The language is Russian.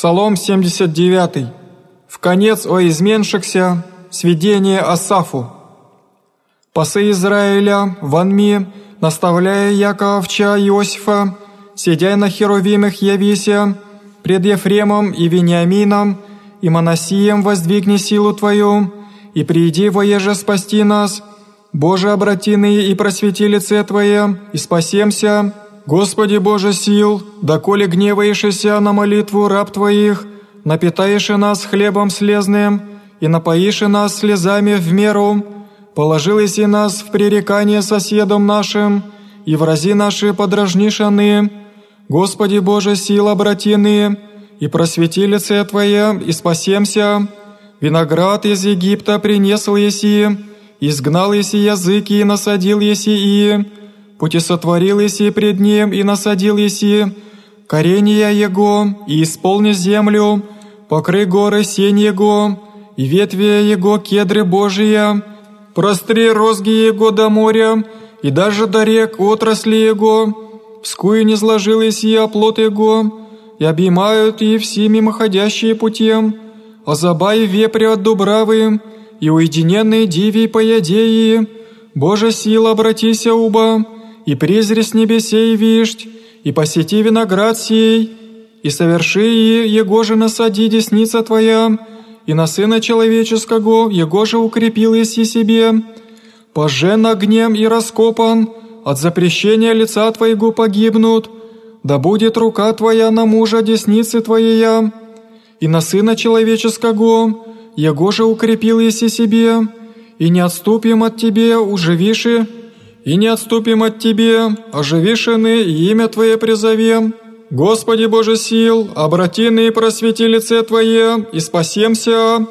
Псалом 79. В конец о изменшихся, сведение Асафу. Пасы Израиля, ванми, наставляя яко овча Иосифа, сидя на херувимах явися, пред Ефремом и Вениамином, и Моносием воздвигни силу Твою, и приди воеже спасти нас, Боже обратины и просвети лице Твое, и спасемся, Господи Боже сил, доколе гневаешься на молитву раб Твоих, напитаешь нас хлебом слезным, и напоишь нас слезами в меру, положились и нас в пререкание соседом нашим, и врази наши подражнишаны, Господи Боже сил обратины, и просвети лице Твое, и спасемся. Виноград из Египта принесл еси, изгнал еси языки и насадил еси и, пути сотворил еси пред ним и насадил еси, коренья его, и исполни землю, покры горы сень его, и ветви его кедры Божия, простри розги его до моря, и даже до рек отрасли его, вскую не сложилась и оплот его, и объимают и все мимоходящие путем, а забай вепря от дубравы, и уединенные диви поядеи, Боже сил обратися уба, и презри с небесей вишть, и посети виноград сей, и соверши его же насади десница твоя, и на сына человеческого его же укрепил еси себе, пожен огнем и раскопан, от запрещения лица твоего погибнут, да будет рука твоя на мужа десницы твоя, и на сына человеческого, его же укрепил еси себе, и не отступим от тебе, уживиши, и не отступим от тебе, оживишины, и имя Твое призовем. Господи Боже сил, обрати и просвети лице Твое, и спасемся,